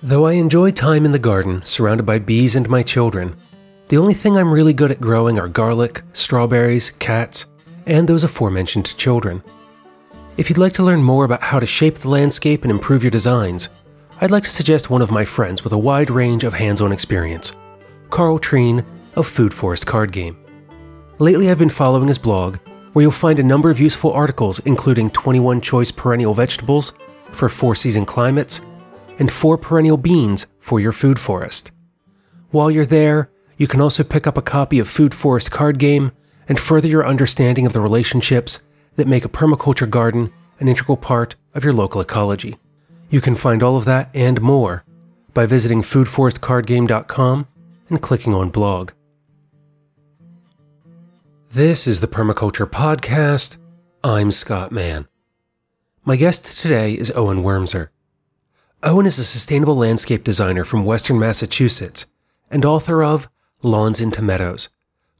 Though I enjoy time in the garden, surrounded by bees and my children, the only thing I'm really good at growing are garlic, strawberries, cats, and those aforementioned children. If you'd like to learn more about how to shape the landscape and improve your designs, I'd like to suggest one of my friends with a wide range of hands on experience, Carl Treen of Food Forest Card Game. Lately, I've been following his blog, where you'll find a number of useful articles, including 21 choice perennial vegetables for four season climates and four perennial beans for your food forest. While you're there, you can also pick up a copy of Food Forest Card Game and further your understanding of the relationships that make a permaculture garden an integral part of your local ecology. You can find all of that and more by visiting foodforestcardgame.com and clicking on blog. This is the Permaculture Podcast. I'm Scott Mann. My guest today is Owen Wormser. Owen is a sustainable landscape designer from Western Massachusetts and author of Lawns into Meadows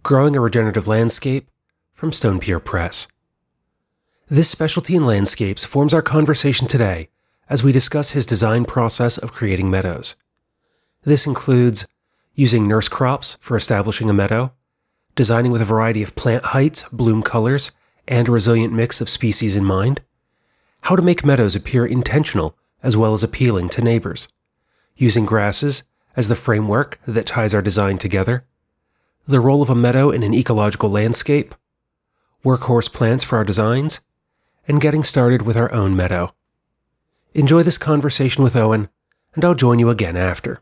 Growing a Regenerative Landscape from Stonepier Press. This specialty in landscapes forms our conversation today as we discuss his design process of creating meadows. This includes using nurse crops for establishing a meadow designing with a variety of plant heights, bloom colors, and a resilient mix of species in mind, how to make meadows appear intentional as well as appealing to neighbors, using grasses as the framework that ties our design together, the role of a meadow in an ecological landscape, workhorse plants for our designs, and getting started with our own meadow. Enjoy this conversation with Owen, and I'll join you again after.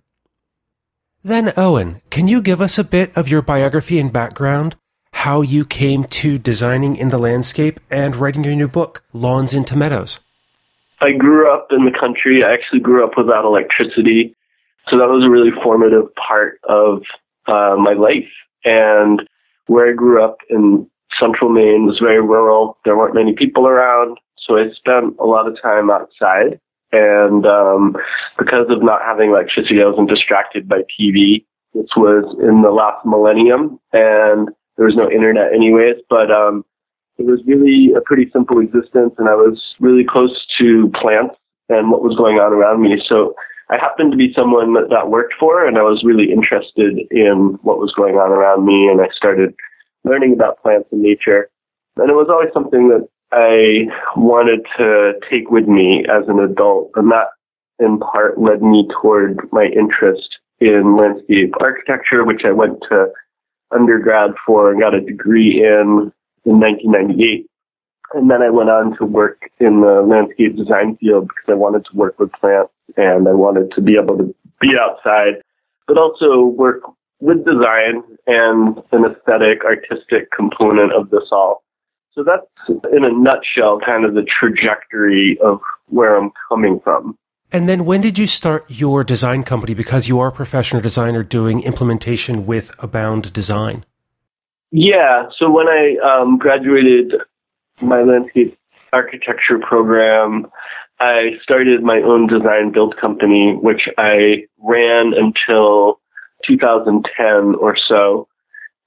Then, Owen, can you give us a bit of your biography and background? How you came to designing in the landscape and writing your new book, Lawns into Meadows? I grew up in the country. I actually grew up without electricity. So that was a really formative part of uh, my life. And where I grew up in central Maine was very rural. There weren't many people around. So I spent a lot of time outside. And um, because of not having electricity, I wasn't distracted by TV. This was in the last millennium, and there was no internet anyways. But um, it was really a pretty simple existence, and I was really close to plants and what was going on around me. So I happened to be someone that that worked for, and I was really interested in what was going on around me, and I started learning about plants and nature. And it was always something that I wanted to take with me as an adult. And that in part led me toward my interest in landscape architecture, which I went to undergrad for and got a degree in in 1998. And then I went on to work in the landscape design field because I wanted to work with plants and I wanted to be able to be outside, but also work with design and an aesthetic, artistic component of this all. So that's, in a nutshell, kind of the trajectory of where I'm coming from. And then when did you start your design company? Because you are a professional designer doing implementation with Abound Design. Yeah. So when I um, graduated my landscape architecture program, I started my own design build company, which I ran until 2010 or so.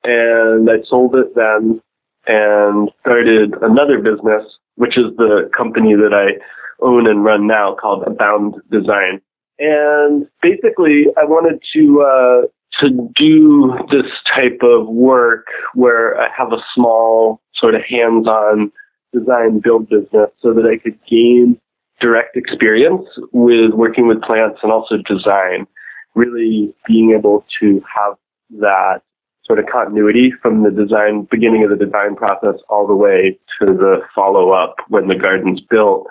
And I sold it then and started another business, which is the company that I own and run now called Abound Design. And basically, I wanted to uh, to do this type of work where I have a small sort of hands-on design build business, so that I could gain direct experience with working with plants and also design. Really being able to have that sort of continuity from the design, beginning of the design process all the way to the follow up when the garden's built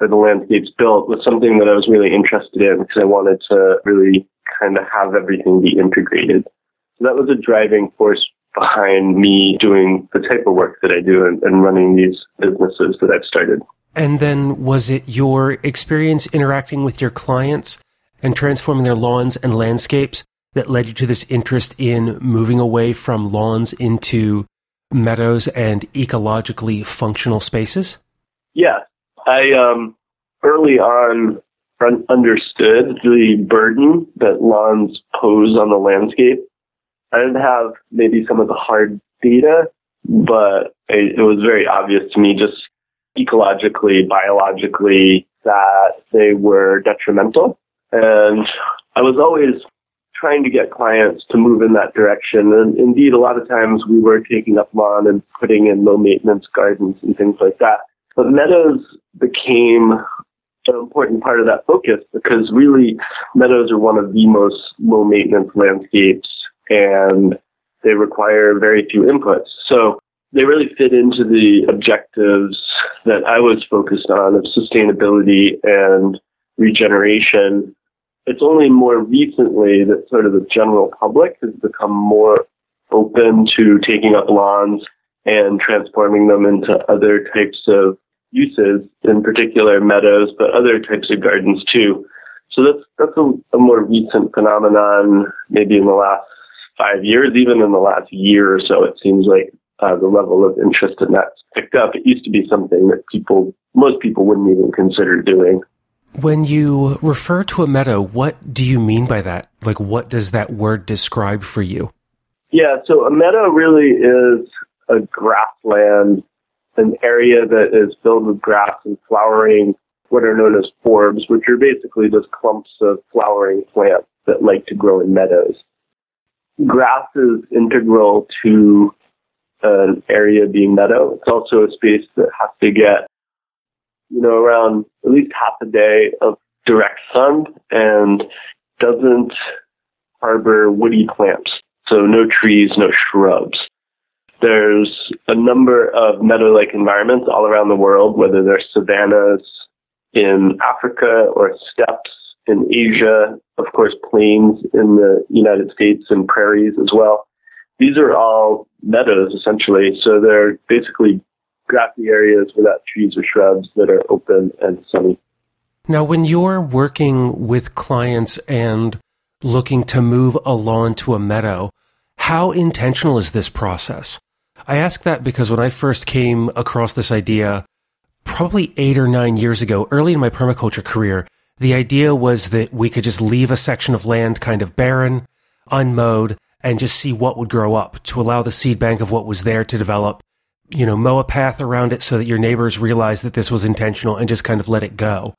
or the landscape's built was something that I was really interested in because I wanted to really kind of have everything be integrated. So that was a driving force behind me doing the type of work that I do and, and running these businesses that I've started. And then was it your experience interacting with your clients and transforming their lawns and landscapes that led you to this interest in moving away from lawns into meadows and ecologically functional spaces? Yeah, I um, early on understood the burden that lawns pose on the landscape. I didn't have maybe some of the hard data, but it, it was very obvious to me just ecologically, biologically, that they were detrimental And I was always trying to get clients to move in that direction. And indeed, a lot of times we were taking up lawn and putting in low maintenance gardens and things like that. But meadows became an important part of that focus because really meadows are one of the most low maintenance landscapes and they require very few inputs. So they really fit into the objectives that I was focused on of sustainability and regeneration. It's only more recently that sort of the general public has become more open to taking up lawns and transforming them into other types of uses, in particular meadows, but other types of gardens too. So that's that's a, a more recent phenomenon, maybe in the last five years, even in the last year or so. It seems like uh, the level of interest in that's picked up. It used to be something that people, most people wouldn't even consider doing. When you refer to a meadow, what do you mean by that? Like, what does that word describe for you? Yeah, so a meadow really is a grassland, an area that is filled with grass and flowering, what are known as forbs, which are basically just clumps of flowering plants that like to grow in meadows. Grass is integral to an area being meadow. It's also a space that has to get, you know, around at least half a day of direct sun and doesn't harbor woody plants. So no trees, no shrubs. There's a number of meadow-like environments all around the world, whether they're savannas in Africa or steppes in Asia, of course, plains in the United States and prairies as well. These are all meadows essentially. So they're basically grassy areas without trees or shrubs that are open and sunny. Now, when you're working with clients and looking to move a lawn to a meadow, how intentional is this process? I ask that because when I first came across this idea, probably eight or nine years ago, early in my permaculture career, the idea was that we could just leave a section of land kind of barren, unmowed, and just see what would grow up to allow the seed bank of what was there to develop. You know, mow a path around it so that your neighbors realize that this was intentional and just kind of let it go.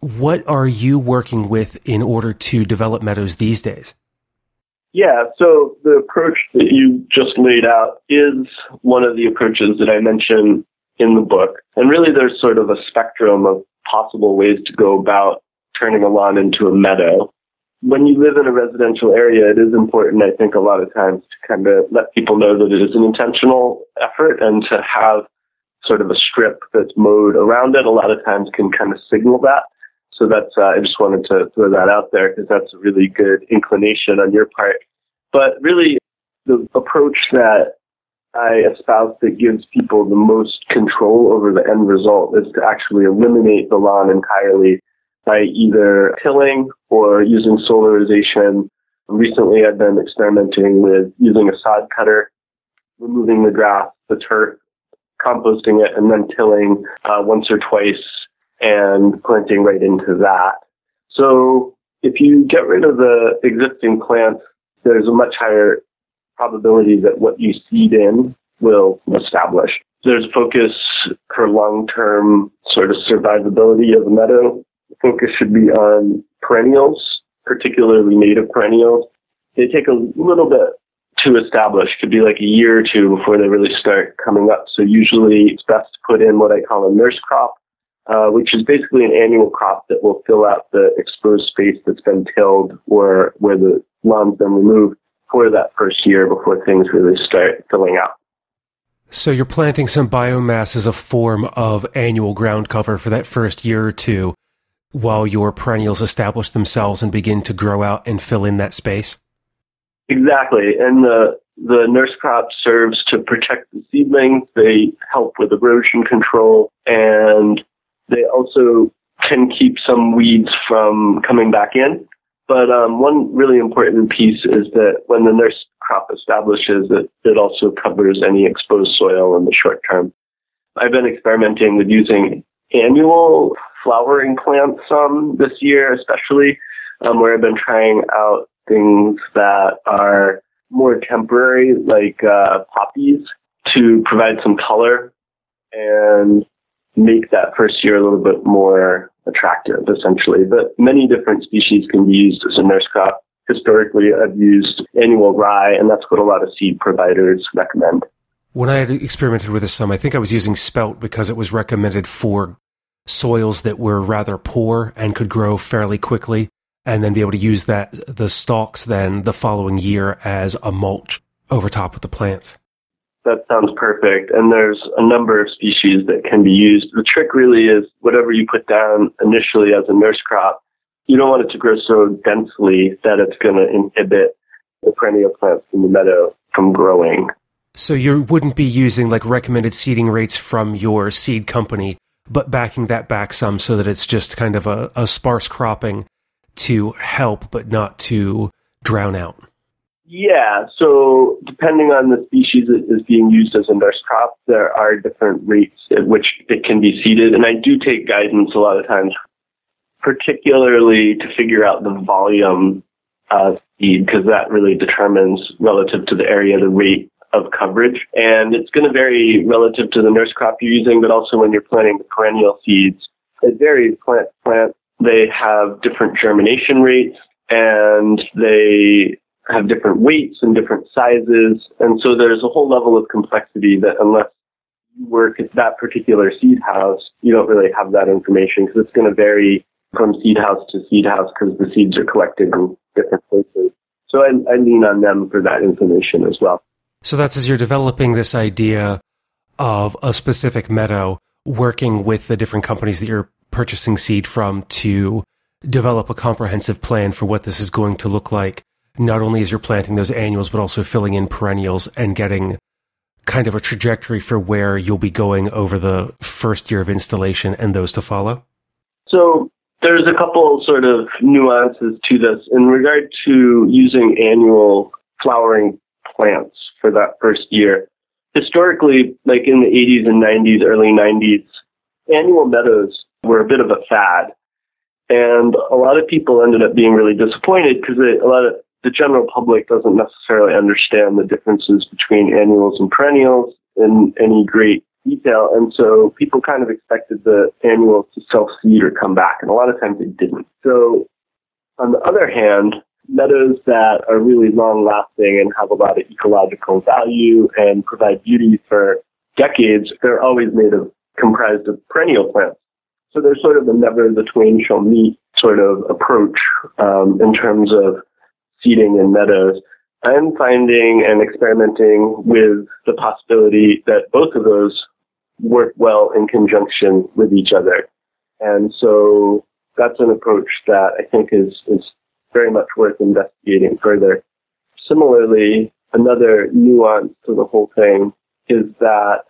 What are you working with in order to develop meadows these days? Yeah, so the approach that you just laid out is one of the approaches that I mentioned in the book. And really, there's sort of a spectrum of possible ways to go about turning a lawn into a meadow when you live in a residential area, it is important, I think, a lot of times to kind of let people know that it is an intentional effort and to have sort of a strip that's mowed around it. A lot of times can kind of signal that. So that's, uh, I just wanted to throw that out there because that's a really good inclination on your part. But really, the approach that I espouse that gives people the most control over the end result is to actually eliminate the lawn entirely by either tilling or using solarization. Recently, I've been experimenting with using a sod cutter, removing the grass, the turf, composting it, and then tilling uh, once or twice and planting right into that. So if you get rid of the existing plants, there's a much higher probability that what you seed in will establish. There's focus for long-term sort of survivability of the meadow focus should be on perennials, particularly native perennials. They take a little bit to establish, could be like a year or two before they really start coming up. So usually it's best to put in what I call a nurse crop, uh, which is basically an annual crop that will fill out the exposed space that's been tilled or where the lawn's been removed for that first year before things really start filling out. So you're planting some biomass as a form of annual ground cover for that first year or two while your perennials establish themselves and begin to grow out and fill in that space? Exactly. And the, the nurse crop serves to protect the seedlings. They help with erosion control and they also can keep some weeds from coming back in. But um, one really important piece is that when the nurse crop establishes, it, it also covers any exposed soil in the short term. I've been experimenting with using annual flowering plants some this year, especially um, where I've been trying out things that are more temporary, like uh, poppies, to provide some color and make that first year a little bit more attractive, essentially. But many different species can be used as a nurse crop. Historically, I've used annual rye, and that's what a lot of seed providers recommend. When I had experimented with this some, I think I was using spelt because it was recommended for soils that were rather poor and could grow fairly quickly, and then be able to use that the stalks then the following year as a mulch over top of the plants. That sounds perfect. And there's a number of species that can be used. The trick really is whatever you put down initially as a nurse crop, you don't want it to grow so densely that it's going to inhibit the perennial plants in the meadow from growing. So you wouldn't be using like recommended seeding rates from your seed company, but backing that back some so that it's just kind of a, a sparse cropping to help, but not to drown out. Yeah, so depending on the species that is being used as a nurse crop, there are different rates at which it can be seeded. And I do take guidance a lot of times, particularly to figure out the volume of seed, because that really determines relative to the area the rate of coverage. And it's going to vary relative to the nurse crop you're using, but also when you're planting the perennial seeds. It varies plant to plant. They have different germination rates and they have different weights and different sizes. And so there's a whole level of complexity that unless you work at that particular seed house, you don't really have that information because it's going to vary from seed house to seed house because the seeds are collected in different places. So I, I lean on them for that information as well. So that's as you're developing this idea of a specific meadow, working with the different companies that you're purchasing seed from to develop a comprehensive plan for what this is going to look like not only as you're planting those annuals, but also filling in perennials and getting kind of a trajectory for where you'll be going over the first year of installation and those to follow? So there's a couple sort of nuances to this in regard to using annual flowering plants for that first year. Historically, like in the 80s and 90s, early 90s, annual meadows were a bit of a fad. And a lot of people ended up being really disappointed because a lot of the general public doesn't necessarily understand the differences between annuals and perennials in any great detail. And so people kind of expected the annuals to self seed or come back. And a lot of times they didn't. So on the other hand, meadows that are really long lasting and have a lot of ecological value and provide beauty for decades, they're always made of comprised of perennial plants. So there's sort of a never the twain shall meet sort of approach um, in terms of seeding in meadows, I'm finding and experimenting with the possibility that both of those work well in conjunction with each other. And so that's an approach that I think is, is very much worth investigating further. Similarly, another nuance to the whole thing is that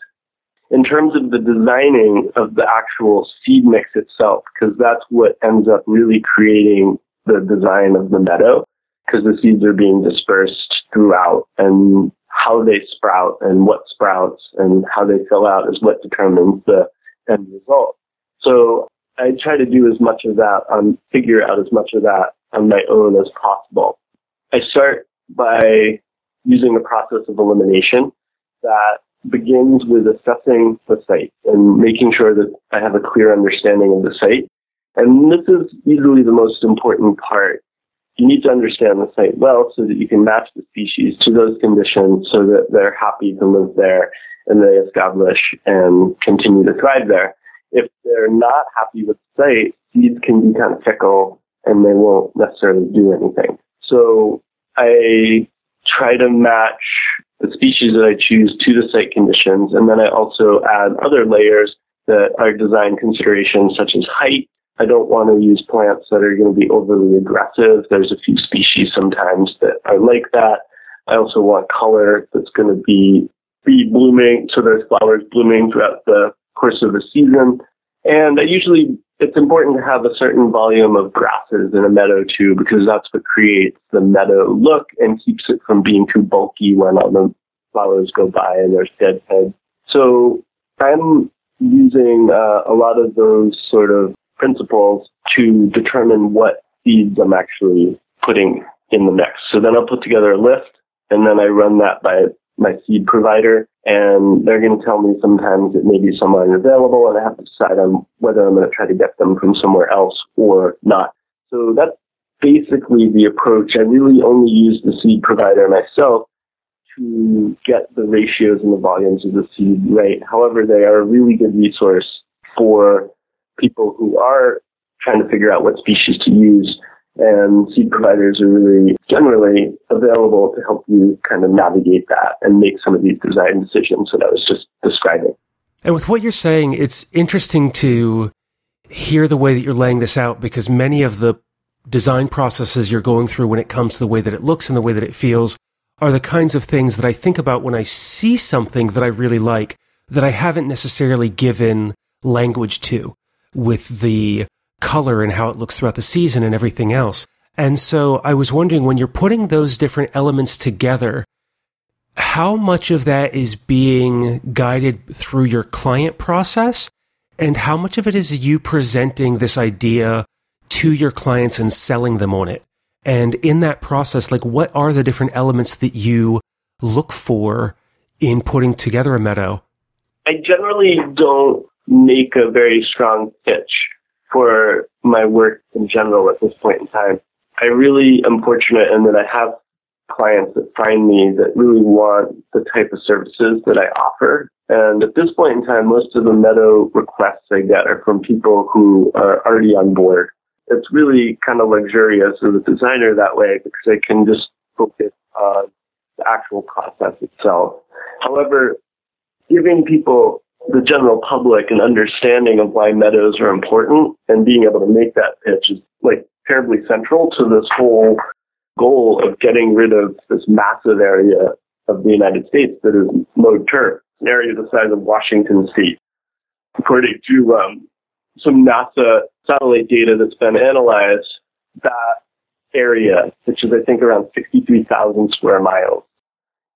in terms of the designing of the actual seed mix itself, because that's what ends up really creating the design of the meadow, because the seeds are being dispersed throughout and how they sprout and what sprouts and how they fill out is what determines the end result. So I try to do as much of that, um, figure out as much of that on my own as possible. I start by using the process of elimination that begins with assessing the site and making sure that I have a clear understanding of the site. And this is easily the most important part you need to understand the site well so that you can match the species to those conditions so that they're happy to live there and they establish and continue to thrive there. If they're not happy with the site, seeds can be kind of fickle and they won't necessarily do anything. So I try to match the species that I choose to the site conditions and then I also add other layers that are design considerations such as height I don't want to use plants that are going to be overly aggressive. There's a few species sometimes that are like that. I also want color that's going to be be blooming, so there's flowers blooming throughout the course of the season. And I usually it's important to have a certain volume of grasses in a meadow too, because that's what creates the meadow look and keeps it from being too bulky when all the flowers go by and there's dead heads. So I'm using uh, a lot of those sort of principles to determine what seeds I'm actually putting in the mix. So then I'll put together a list and then I run that by my seed provider, and they're going to tell me sometimes that maybe some aren't available, and I have to decide on whether I'm going to try to get them from somewhere else or not. So that's basically the approach. I really only use the seed provider myself to get the ratios and the volumes of the seed right. However, they are a really good resource for people who are trying to figure out what species to use and seed providers are really generally available to help you kind of navigate that and make some of these design decisions that I was just describing. And with what you're saying, it's interesting to hear the way that you're laying this out because many of the design processes you're going through when it comes to the way that it looks and the way that it feels are the kinds of things that I think about when I see something that I really like that I haven't necessarily given language to with the color and how it looks throughout the season and everything else. And so I was wondering when you're putting those different elements together, how much of that is being guided through your client process and how much of it is you presenting this idea to your clients and selling them on it? And in that process, like what are the different elements that you look for in putting together a meadow? I generally don't make a very strong pitch for my work in general at this point in time. I really am fortunate in that I have clients that find me that really want the type of services that I offer. And at this point in time, most of the Meadow requests I get are from people who are already on board. It's really kind of luxurious as a designer that way because I can just focus on the actual process itself. However, giving people the general public an understanding of why meadows are important and being able to make that pitch is like terribly central to this whole goal of getting rid of this massive area of the United States that is mowed turf, an area the size of Washington state. According to um, some NASA satellite data that's been analyzed, that area, which is I think around 63,000 square miles,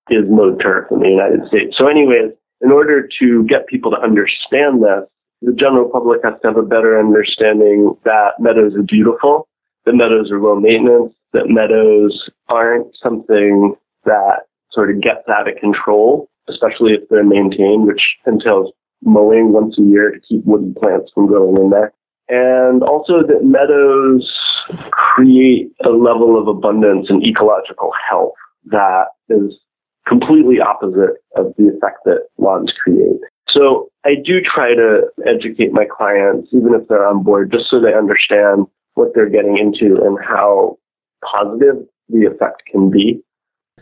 is mowed turf in the United States. So anyways, in order to get people to understand this, the general public has to have a better understanding that meadows are beautiful, that meadows are low maintenance, that meadows aren't something that sort of gets out of control, especially if they're maintained, which entails mowing once a year to keep woody plants from growing in there. And also that meadows create a level of abundance and ecological health that is completely opposite of the effect that lawns create. So I do try to educate my clients, even if they're on board, just so they understand what they're getting into and how positive the effect can be.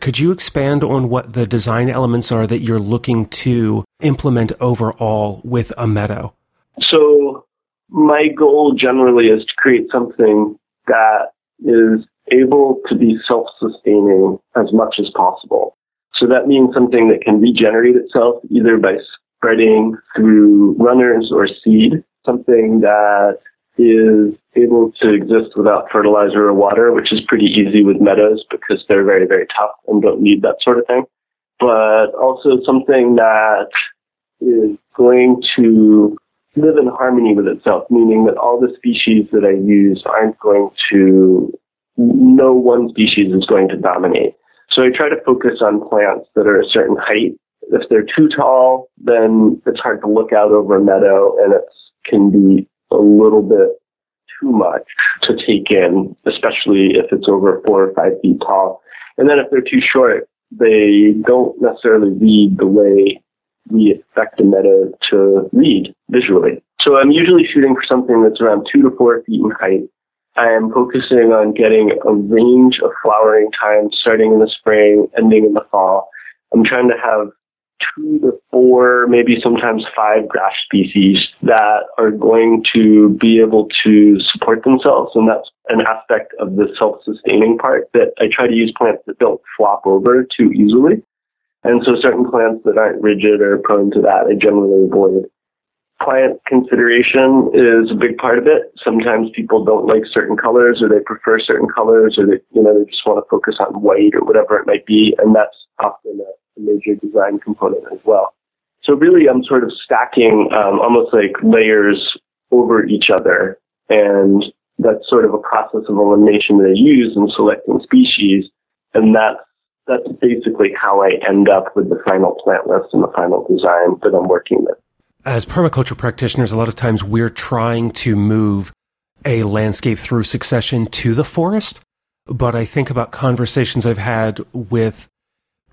Could you expand on what the design elements are that you're looking to implement overall with a meadow? So, my goal generally is to create something that is able to be self sustaining as much as possible. So that means something that can regenerate itself either by spreading through runners or seed, something that is able to exist without fertilizer or water, which is pretty easy with meadows because they're very, very tough and don't need that sort of thing. But also something that is going to live in harmony with itself, meaning that all the species that I use aren't going to, no one species is going to dominate. So I try to focus on plants that are a certain height. If they're too tall, then it's hard to look out over a meadow and it can be a little bit too much to take in, especially if it's over four or five feet tall. And then if they're too short, they don't necessarily read the way we expect a meadow to read visually. So I'm usually shooting for something that's around two to four feet in height I am focusing on getting a range of flowering times starting in the spring, ending in the fall. I'm trying to have two to four, maybe sometimes five grass species that are going to be able to support themselves. And that's an aspect of the self-sustaining part that I try to use plants that don't flop over too easily. And so certain plants that aren't rigid or prone to that, I generally avoid client consideration is a big part of it. Sometimes people don't like certain colors or they prefer certain colors or they, you know, they just want to focus on white or whatever it might be. And that's often a, major design component as well. So really I'm sort of stacking um, almost like layers over each other. And that's sort of a process of elimination that I use in selecting species. And that's that's basically how I end up with the final plant list and the final design that I'm working with. As permaculture practitioners, a lot of times we're trying to move a landscape through succession to the forest. But I think about conversations I've had with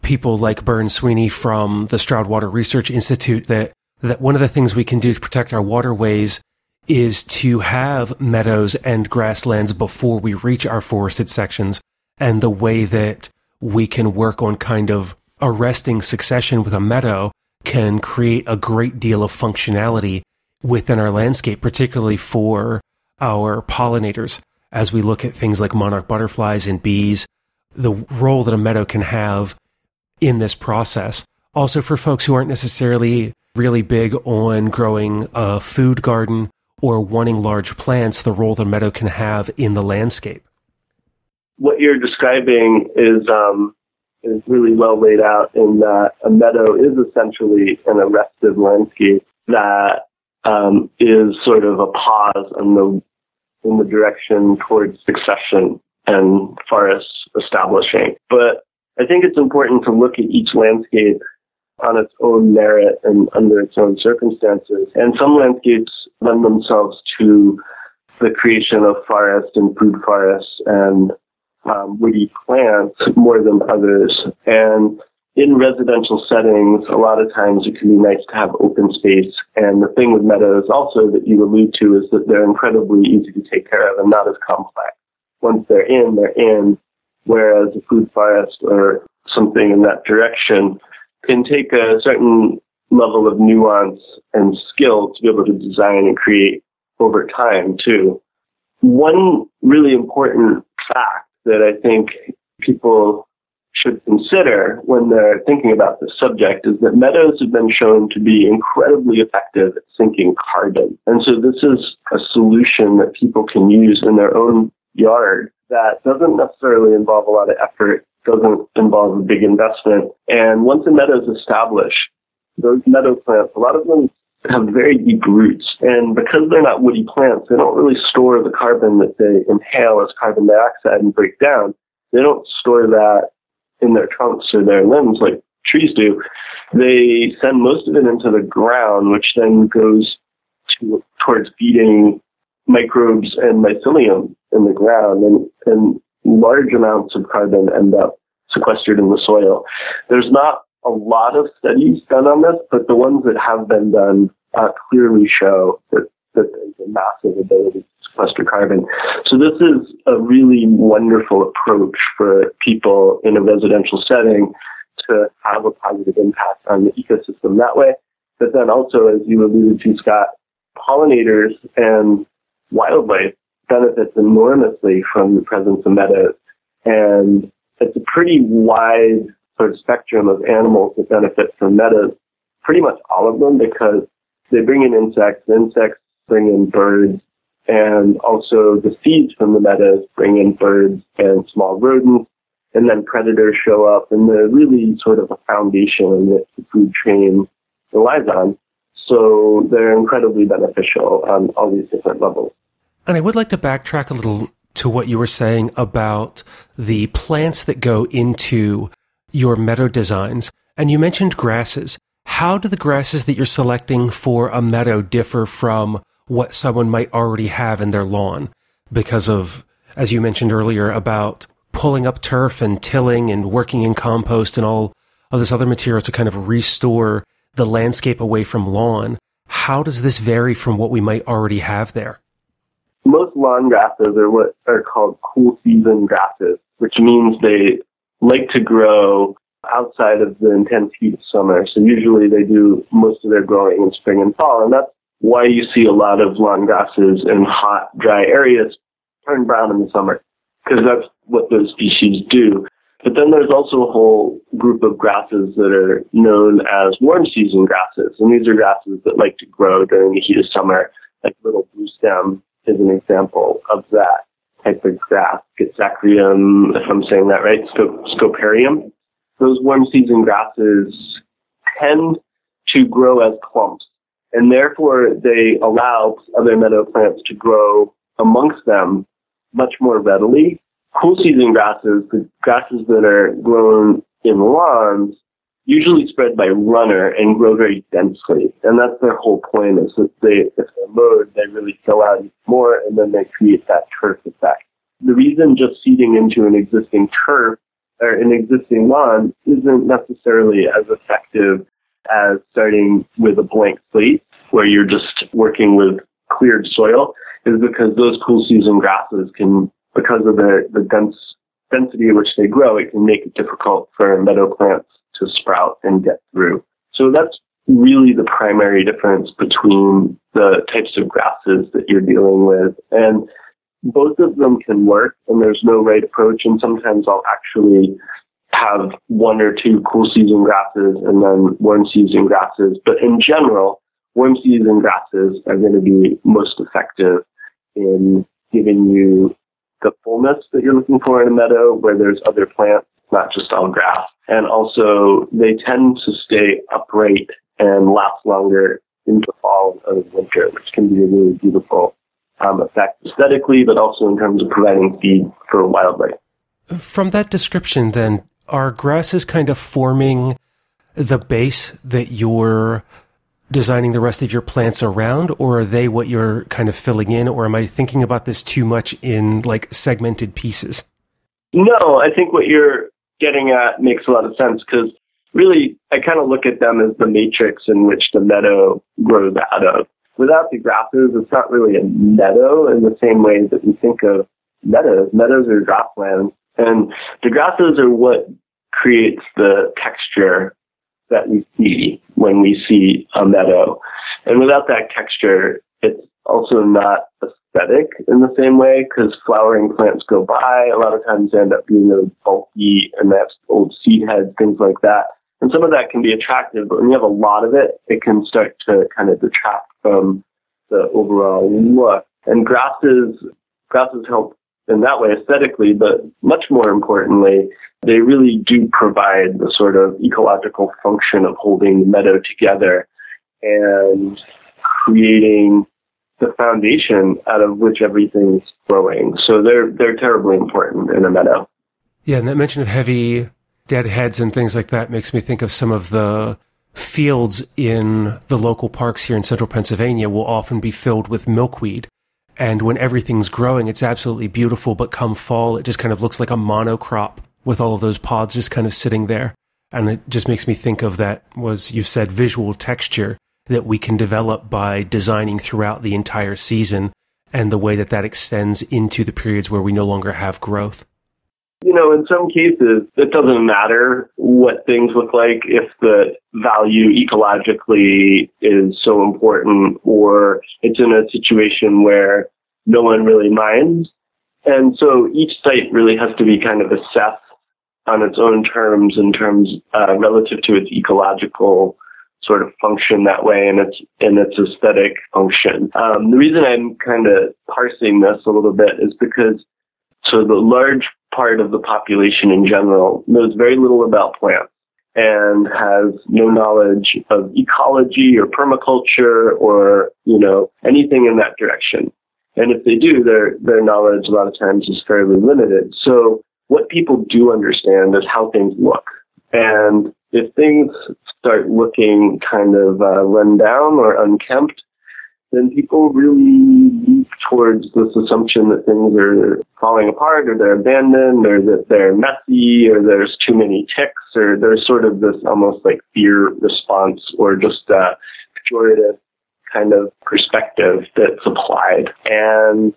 people like Bern Sweeney from the Stroud Water Research Institute that, that one of the things we can do to protect our waterways is to have meadows and grasslands before we reach our forested sections. And the way that we can work on kind of arresting succession with a meadow can create a great deal of functionality within our landscape, particularly for our pollinators as we look at things like monarch butterflies and bees, the role that a meadow can have in this process. Also, for folks who aren't necessarily really big on growing a food garden or wanting large plants, the role the meadow can have in the landscape. What you're describing is um, is really well laid out in that a meadow is essentially an arrested landscape that um, is sort of a pause on the in the direction towards succession and forest establishing. But I think it's important to look at each landscape on its own merit and under its own circumstances. And some landscapes lend themselves to the creation of forest and food forests and um, woody plants more than others. And in residential settings, a lot of times it can be nice to have open space. And the thing with meadows also that you allude to is that they're incredibly easy to take care of and not as complex. Once they're in, they're in. Whereas a food forest or something in that direction can take a certain level of nuance and skill to be able to design and create over time too. One really important fact that I think people should consider when they're thinking about this subject is that meadows have been shown to be incredibly effective at sinking carbon. And so this is a solution that people can use in their own yard that doesn't necessarily involve a lot of effort, doesn't involve a big investment. And once a meadow is established, those meadow plants, a lot of them have very deep roots. And because they're not woody plants, they don't really store the carbon that they inhale as carbon dioxide and break down. They don't store that in their trunks or their limbs like trees do, they send most of it into the ground, which then goes to, towards feeding microbes and mycelium in the ground, and, and large amounts of carbon end up sequestered in the soil. There's not a lot of studies done on this, but the ones that have been done uh, clearly show that, that there's a massive ability to sequester carbon. So this is a really wonderful approach for people in a residential setting to have a positive impact on the ecosystem that way. But then also, as you alluded to, Scott, pollinators and wildlife benefits enormously from the presence of meadows. And it's a pretty wide sort of spectrum of animals that benefit from meadows, pretty much all of them because they bring in insects, insects bring in birds, and also the seeds from the meadows bring in birds and small rodents, and then predators show up, and they're really sort of a foundation that the food chain relies on. So they're incredibly beneficial on all these different levels. And I would like to backtrack a little to what you were saying about the plants that go into your meadow designs. And you mentioned grasses. How do the grasses that you're selecting for a meadow differ from what someone might already have in their lawn because of, as you mentioned earlier, about pulling up turf and tilling and working in compost and all of this other material to kind of restore the landscape away from lawn. How does this vary from what we might already have there? Most lawn grasses are what are called cool season grasses, which means they like to grow outside of the intense heat of summer. So usually they do most of their growing in spring and fall, and that's why you see a lot of lawn grasses in hot, dry areas turn brown in the summer, because that's what those species do. But then there's also a whole group of grasses that are known as warm season grasses. And these are grasses that like to grow during the heat of summer, like little blue stem is an example of that type of grass. Schizachyrium, if I'm saying that right, Scop- Scoparium. Those warm season grasses tend to grow as clumps and therefore they allow other meadow plants to grow amongst them much more readily cool season grasses, the grasses that are grown in lawns, usually spread by runner and grow very densely. And that's their whole point is that they, if they're mowed, they really fill out more and then they create that turf effect. The reason just seeding into an existing turf or an existing lawn isn't necessarily as effective as starting with a blank slate where you're just working with cleared soil is because those cool season grasses can, because of the, the dense density in which they grow, it can make it difficult for meadow plants to sprout and get through. So that's really the primary difference between the types of grasses that you're dealing with. And both of them can work and there's no right approach. And sometimes I'll actually have one or two cool season grasses and then warm season grasses. But in general, warm season grasses are going to be most effective in giving you the fullness that you're looking for in a meadow where there's other plants, not just on grass. And also they tend to stay upright and last longer into fall and winter, which can be a really beautiful um, effect aesthetically, but also in terms of providing feed for wildlife. From that description, then, are grasses kind of forming the base that you're designing the rest of your plants around, or are they what you're kind of filling in, or am I thinking about this too much in like segmented pieces? No, I think what you're getting at makes a lot of sense because really I kind of look at them as the matrix in which the meadow grows out of without the grasses, it's not really a meadow in the same way that we think of meadows. Meadows are grasslands. And the grasses are what creates the texture that we see when we see a meadow. And without that texture, it's also not aesthetic in the same way because flowering plants go by. A lot of times they end up being really bulky and have old seed heads, things like that. And some of that can be attractive, but when you have a lot of it, it can start to kind of detract from the overall look. And grasses, grasses help in that way aesthetically, but much more importantly, they really do provide the sort of ecological function of holding the meadow together and creating the foundation out of which everything's growing. So they're they're terribly important in a meadow. Yeah, and that mention of heavy dead heads and things like that makes me think of some of the fields in the local parks here in central Pennsylvania will often be filled with milkweed. And when everything's growing, it's absolutely beautiful. But come fall, it just kind of looks like a monocrop with all of those pods just kind of sitting there. And it just makes me think of that was, you've said, visual texture that we can develop by designing throughout the entire season and the way that that extends into the periods where we no longer have growth. You know, in some cases, it doesn't matter what things look like if the value ecologically is so important or it's in a situation where no one really minds. And so each site really has to be kind of assessed on its own terms in terms uh, relative to its ecological sort of function that way and its and its aesthetic function. Um, the reason I'm kind of parsing this a little bit is because so the large part of the population in general knows very little about plants and has no knowledge of ecology or permaculture or, you know, anything in that direction. And if they do, their, their knowledge a lot of times is fairly limited. So what people do understand is how things look. And if things start looking kind of uh, run down or unkempt, then people really leap towards this assumption that things are falling apart or they're abandoned or that they're messy or there's too many ticks or there's sort of this almost like fear response or just a pejorative kind of perspective that's applied. And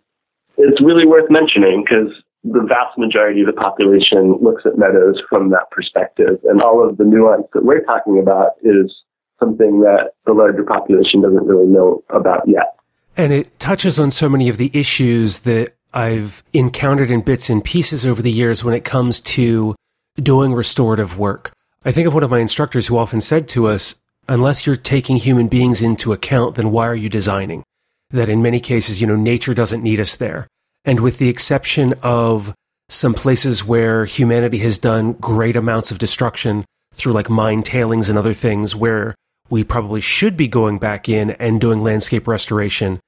it's really worth mentioning because the vast majority of the population looks at meadows from that perspective and all of the nuance that we're talking about is something that the larger population doesn't really know about yet. And it touches on so many of the issues that I've encountered in bits and pieces over the years when it comes to doing restorative work. I think of one of my instructors who often said to us, unless you're taking human beings into account, then why are you designing? That in many cases, you know, nature doesn't need us there. And with the exception of some places where humanity has done great amounts of destruction through like mine tailings and other things where we probably should be going back in and doing landscape restoration.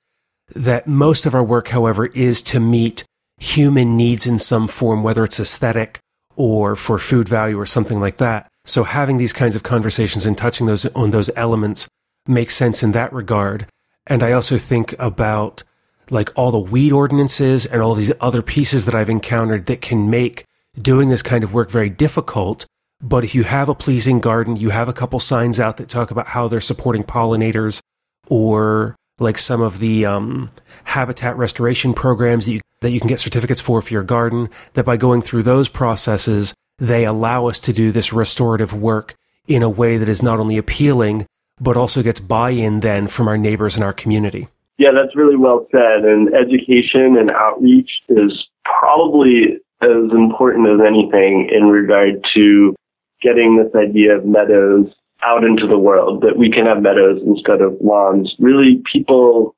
That most of our work, however, is to meet human needs in some form, whether it's aesthetic or for food value or something like that. So having these kinds of conversations and touching those on those elements makes sense in that regard. And I also think about like all the weed ordinances and all these other pieces that I've encountered that can make doing this kind of work very difficult. But if you have a pleasing garden, you have a couple signs out that talk about how they're supporting pollinators or like some of the um, habitat restoration programs that you, that you can get certificates for for your garden, that by going through those processes, they allow us to do this restorative work in a way that is not only appealing, but also gets buy in then from our neighbors and our community. Yeah, that's really well said. And education and outreach is probably as important as anything in regard to getting this idea of meadows out into the world, that we can have meadows instead of lawns. Really, people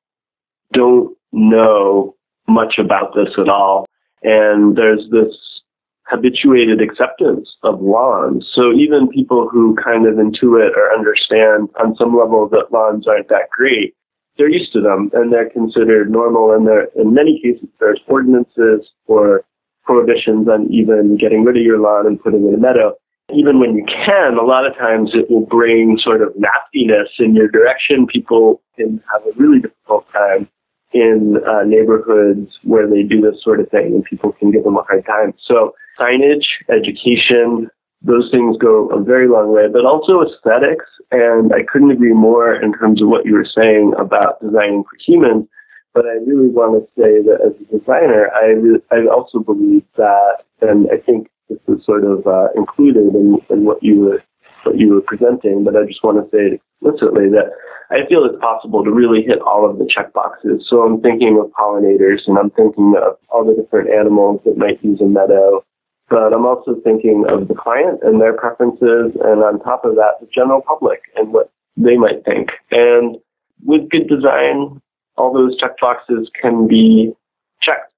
don't know much about this at all. And there's this habituated acceptance of lawns. So even people who kind of intuit or understand on some level that lawns aren't that great, they're used to them and they're considered normal. And there, in many cases, there's ordinances or prohibitions on even getting rid of your lawn and putting in a meadow. Even when you can, a lot of times it will bring sort of nastiness in your direction. People can have a really difficult time in uh, neighborhoods where they do this sort of thing and people can give them a hard time. So signage, education, those things go a very long way, but also aesthetics. And I couldn't agree more in terms of what you were saying about designing for humans. But I really want to say that as a designer, I, I also believe that, and I think this is sort of uh, included in, in what you were what you were presenting, but I just want to say explicitly that I feel it's possible to really hit all of the check boxes. So I'm thinking of pollinators and I'm thinking of all the different animals that might use a meadow but I'm also thinking of the client and their preferences, and on top of that, the general public and what they might think. And with good design, all those check boxes can be checked.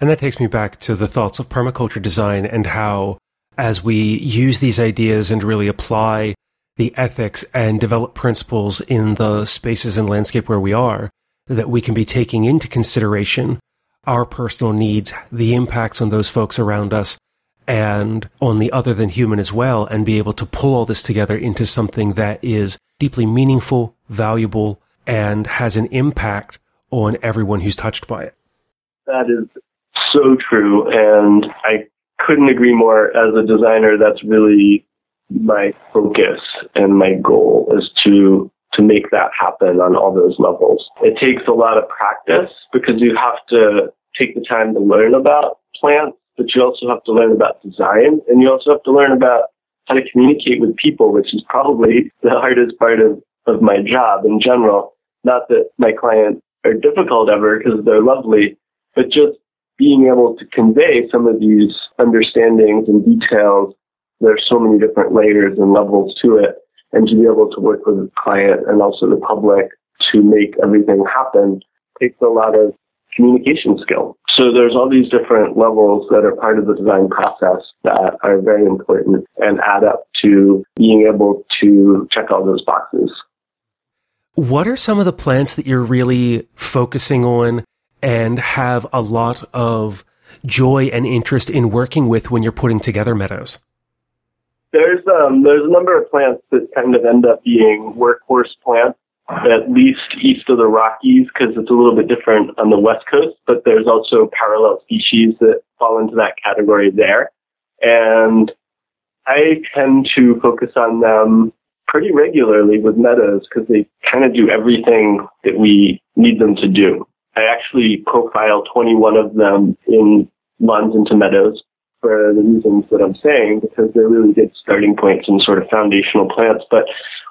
And that takes me back to the thoughts of permaculture design and how, as we use these ideas and really apply the ethics and develop principles in the spaces and landscape where we are, that we can be taking into consideration our personal needs, the impacts on those folks around us, and on the other than human as well, and be able to pull all this together into something that is deeply meaningful, valuable, and has an impact on everyone who's touched by it. That is so true. And I couldn't agree more. As a designer, that's really my focus and my goal is to to make that happen on all those levels. It takes a lot of practice because you have to take the time to learn about plants but you also have to learn about design and you also have to learn about how to communicate with people, which is probably the hardest part of, of my job in general. Not that my clients are difficult ever because they're lovely, but just being able to convey some of these understandings and details. There's so many different layers and levels to it. And to be able to work with the client and also the public to make everything happen takes a lot of communication skill. So there's all these different levels that are part of the design process that are very important and add up to being able to check all those boxes. What are some of the plants that you're really focusing on and have a lot of joy and interest in working with when you're putting together meadows? There's um, there's a number of plants that kind of end up being workhorse plants at least east of the Rockies because it's a little bit different on the West Coast, but there's also parallel species that fall into that category there. And I tend to focus on them pretty regularly with meadows because they kind of do everything that we need them to do. I actually profile 21 of them in Lawns into Meadows for the reasons that I'm saying, because they're really good starting points and sort of foundational plants. But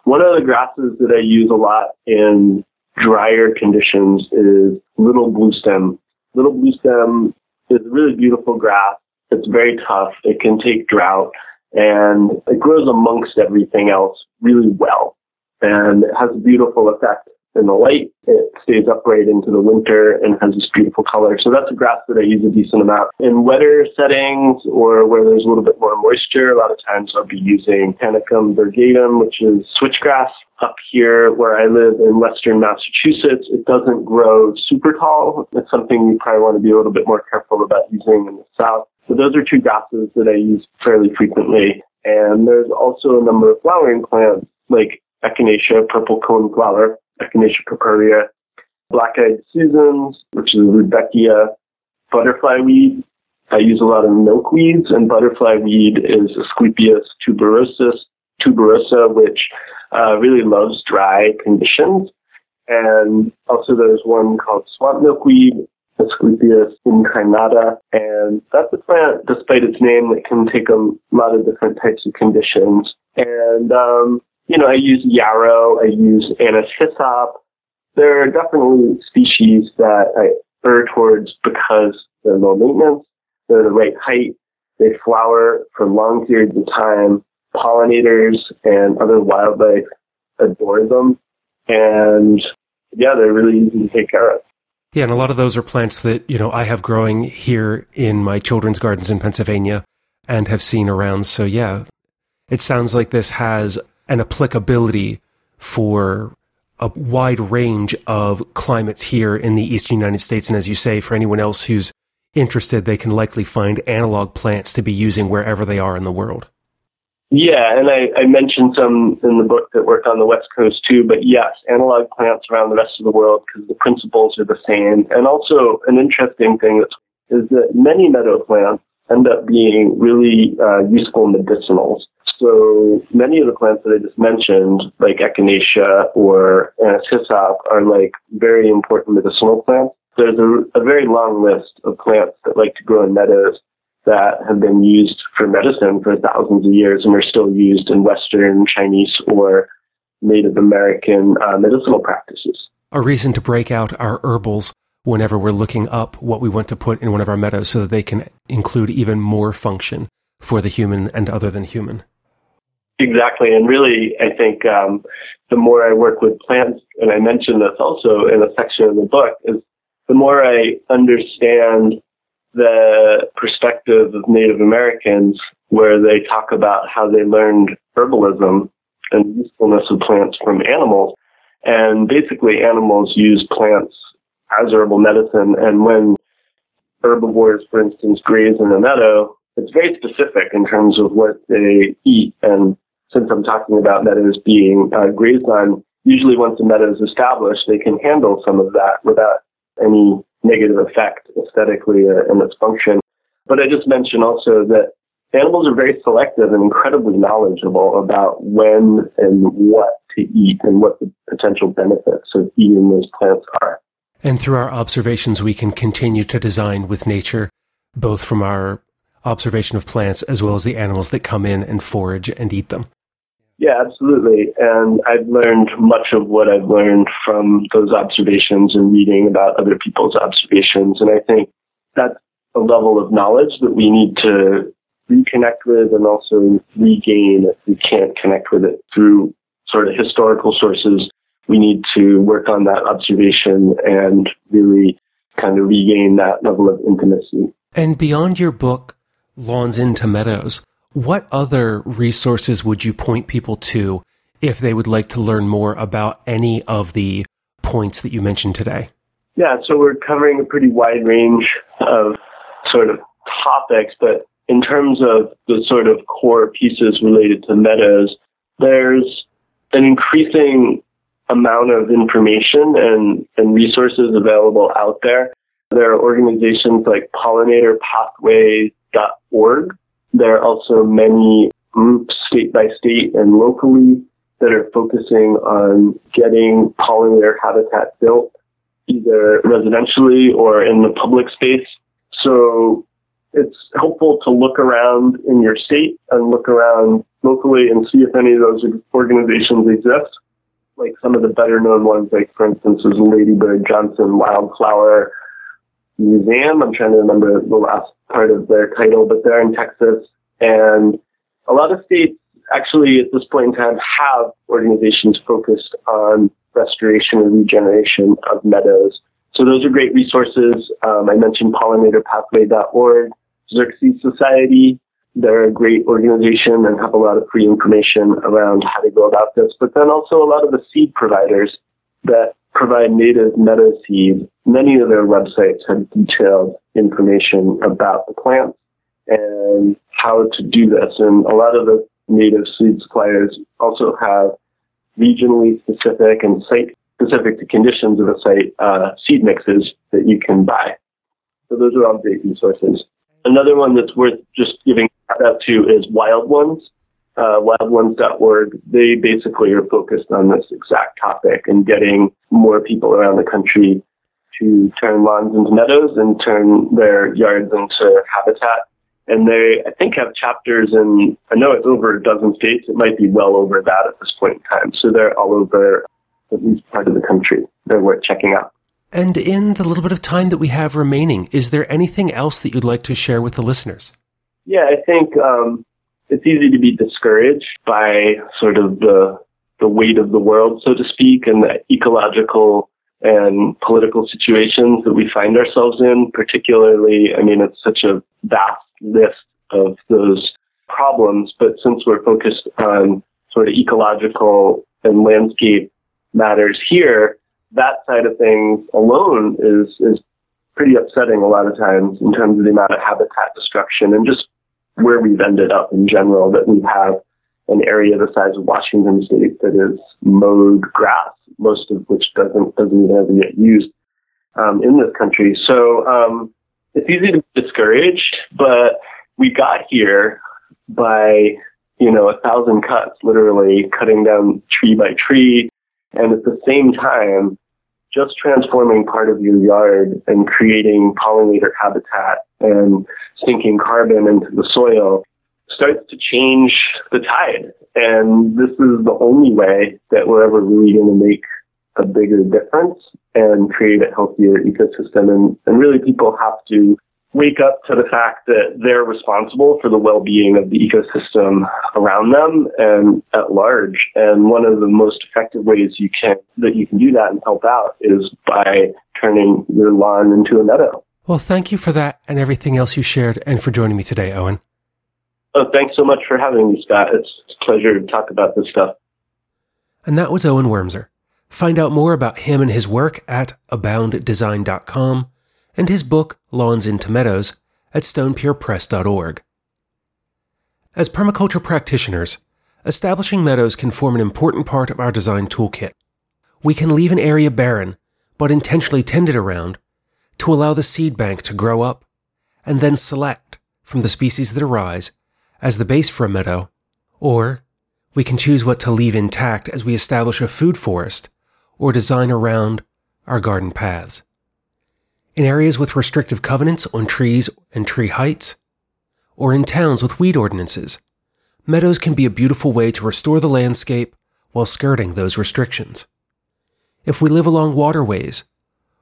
one of the grasses that I use a lot in drier conditions is little blue stem. Little blue stem is a really beautiful grass. It's very tough. It can take drought and it grows amongst everything else really well. And it has a beautiful effect in the light. It stays upright into the winter and has this beautiful color. So that's a grass that I use a decent amount. In wetter settings or where there's a little bit more moisture, a lot of times I'll be using Panicum virgatum, which is switchgrass. Up here where I live in western Massachusetts, it doesn't grow super tall. It's something you probably want to be a little bit more careful about using in the south. So those are two grasses that I use fairly frequently. And there's also a number of flowering plants like Echinacea, purple cone flower, Echinacea purpurea, black-eyed Susans, which is Rudbeckia, butterfly weed. I use a lot of milkweeds, and butterfly weed is Asclepias tuberosus, tuberosa, which uh, really loves dry conditions. And also there's one called swamp milkweed, Asclepias incarnata, and that's a plant, despite its name, that can take a lot of different types of conditions. And um, you know, I use yarrow, I use anise hyssop. There are definitely species that I err towards because they're low maintenance, they're the right height, they flower for long periods of time, pollinators and other wildlife adore them, and yeah, they're really easy to take care of. Yeah, and a lot of those are plants that, you know, I have growing here in my children's gardens in Pennsylvania and have seen around. So yeah, it sounds like this has an applicability for a wide range of climates here in the eastern United States. And as you say, for anyone else who's interested, they can likely find analog plants to be using wherever they are in the world. Yeah, and I, I mentioned some in the book that work on the West Coast too, but yes, analog plants around the rest of the world because the principles are the same. And also, an interesting thing is that many meadow plants end up being really uh, useful medicinals. So many of the plants that I just mentioned, like echinacea or hyssop, are like very important medicinal plants. There's a, a very long list of plants that like to grow in meadows that have been used for medicine for thousands of years and are still used in Western Chinese or Native American uh, medicinal practices. A reason to break out our herbals whenever we're looking up what we want to put in one of our meadows so that they can include even more function for the human and other than human. Exactly. And really, I think um, the more I work with plants, and I mentioned this also in a section of the book, is the more I understand the perspective of Native Americans, where they talk about how they learned herbalism and usefulness of plants from animals. And basically, animals use plants as herbal medicine. And when herbivores, for instance, graze in a meadow, it's very specific in terms of what they eat. And since I'm talking about meadows being uh, grazed on, usually once a meadow is established, they can handle some of that without any negative effect aesthetically uh, in its function. But I just mentioned also that animals are very selective and incredibly knowledgeable about when and what to eat and what the potential benefits of eating those plants are. And through our observations, we can continue to design with nature, both from our observation of plants as well as the animals that come in and forage and eat them. Yeah, absolutely. And I've learned much of what I've learned from those observations and reading about other people's observations. And I think that's a level of knowledge that we need to reconnect with and also regain if we can't connect with it through sort of historical sources. We need to work on that observation and really kind of regain that level of intimacy. And beyond your book, Lawns into Meadows, what other resources would you point people to if they would like to learn more about any of the points that you mentioned today? Yeah, so we're covering a pretty wide range of sort of topics, but in terms of the sort of core pieces related to meadows, there's an increasing amount of information and, and resources available out there. There are organizations like pollinatorpathways.org there are also many groups state by state and locally that are focusing on getting pollinator habitat built either residentially or in the public space. So it's helpful to look around in your state and look around locally and see if any of those organizations exist. Like some of the better known ones, like for instance, is Ladybird Johnson Wildflower Museum. I'm trying to remember the last part of their title, but they're in Texas. And a lot of states actually at this point in time have organizations focused on restoration and regeneration of meadows. So those are great resources. Um, I mentioned pollinatorpathway.org, Xerces Society. They're a great organization and have a lot of free information around how to go about this. But then also a lot of the seed providers that provide native meadow seed. Many of their websites have detailed information about the plants and how to do this. And a lot of the native seed suppliers also have regionally specific and site specific to conditions of a site uh, seed mixes that you can buy. So those are all great resources. Another one that's worth just giving shout out to is Wild Ones. Uh, wildones.org. They basically are focused on this exact topic and getting more people around the country to turn lawns into meadows and turn their yards into habitat and they, I think, have chapters in, I know it's over a dozen states. It might be well over that at this point in time. So they're all over at least part of the country. They're worth checking out. And in the little bit of time that we have remaining, is there anything else that you'd like to share with the listeners? Yeah, I think um, it's easy to be discouraged by sort of the the weight of the world, so to speak, and the ecological and political situations that we find ourselves in. Particularly, I mean, it's such a vast list of those problems, but since we're focused on sort of ecological and landscape matters here, that side of things alone is is pretty upsetting a lot of times in terms of the amount of habitat destruction and just where we've ended up in general. That we have an area the size of Washington State that is mowed grass, most of which doesn't doesn't even ever get used um, in this country. So um, it's easy to be discouraged, but we got here by, you know, a thousand cuts, literally cutting down tree by tree. And at the same time, just transforming part of your yard and creating pollinator habitat and sinking carbon into the soil starts to change the tide. And this is the only way that we're ever really going to make a bigger difference and create a healthier ecosystem. And, and really people have to wake up to the fact that they're responsible for the well-being of the ecosystem around them and at large. And one of the most effective ways you can that you can do that and help out is by turning your lawn into a meadow. Well, thank you for that and everything else you shared and for joining me today, Owen. Oh, thanks so much for having me, Scott. It's a pleasure to talk about this stuff. And that was Owen Wormser. Find out more about him and his work at abounddesign.com and his book Lawns into Meadows at stonepierpress.org. As permaculture practitioners, establishing meadows can form an important part of our design toolkit. We can leave an area barren, but intentionally tend it around to allow the seed bank to grow up, and then select from the species that arise as the base for a meadow, or we can choose what to leave intact as we establish a food forest or design around our garden paths. In areas with restrictive covenants on trees and tree heights, or in towns with weed ordinances, meadows can be a beautiful way to restore the landscape while skirting those restrictions. If we live along waterways,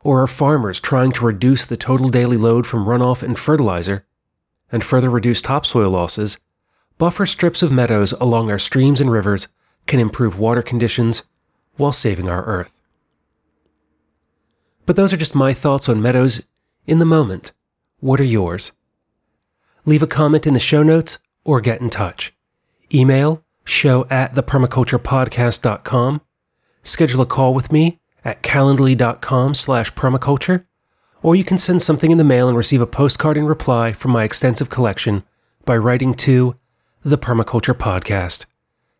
or are farmers trying to reduce the total daily load from runoff and fertilizer, and further reduce topsoil losses, buffer strips of meadows along our streams and rivers can improve water conditions while saving our earth. But those are just my thoughts on meadows in the moment. What are yours? Leave a comment in the show notes or get in touch. Email show at thepermaculturepodcast.com. Schedule a call with me at calendly.com slash permaculture, or you can send something in the mail and receive a postcard in reply from my extensive collection by writing to The Permaculture Podcast,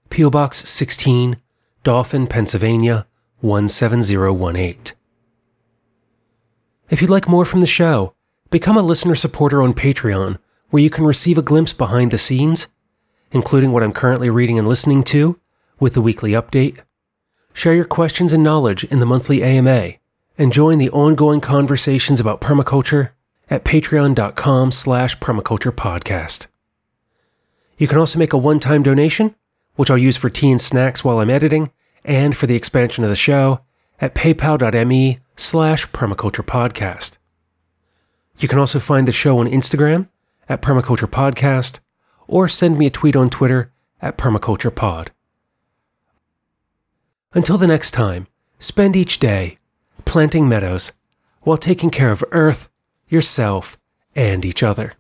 P.O. Box 16, Dauphin, Pennsylvania 17018. If you'd like more from the show, become a listener supporter on Patreon, where you can receive a glimpse behind the scenes, including what I'm currently reading and listening to, with the weekly update. Share your questions and knowledge in the monthly AMA, and join the ongoing conversations about permaculture at patreon.com slash permaculturepodcast. You can also make a one-time donation which I'll use for tea and snacks while I'm editing, and for the expansion of the show at paypal.me slash permaculturepodcast. You can also find the show on Instagram at permaculturepodcast, or send me a tweet on Twitter at permaculturepod. Until the next time, Spend each day planting meadows while taking care of Earth, yourself, and each other.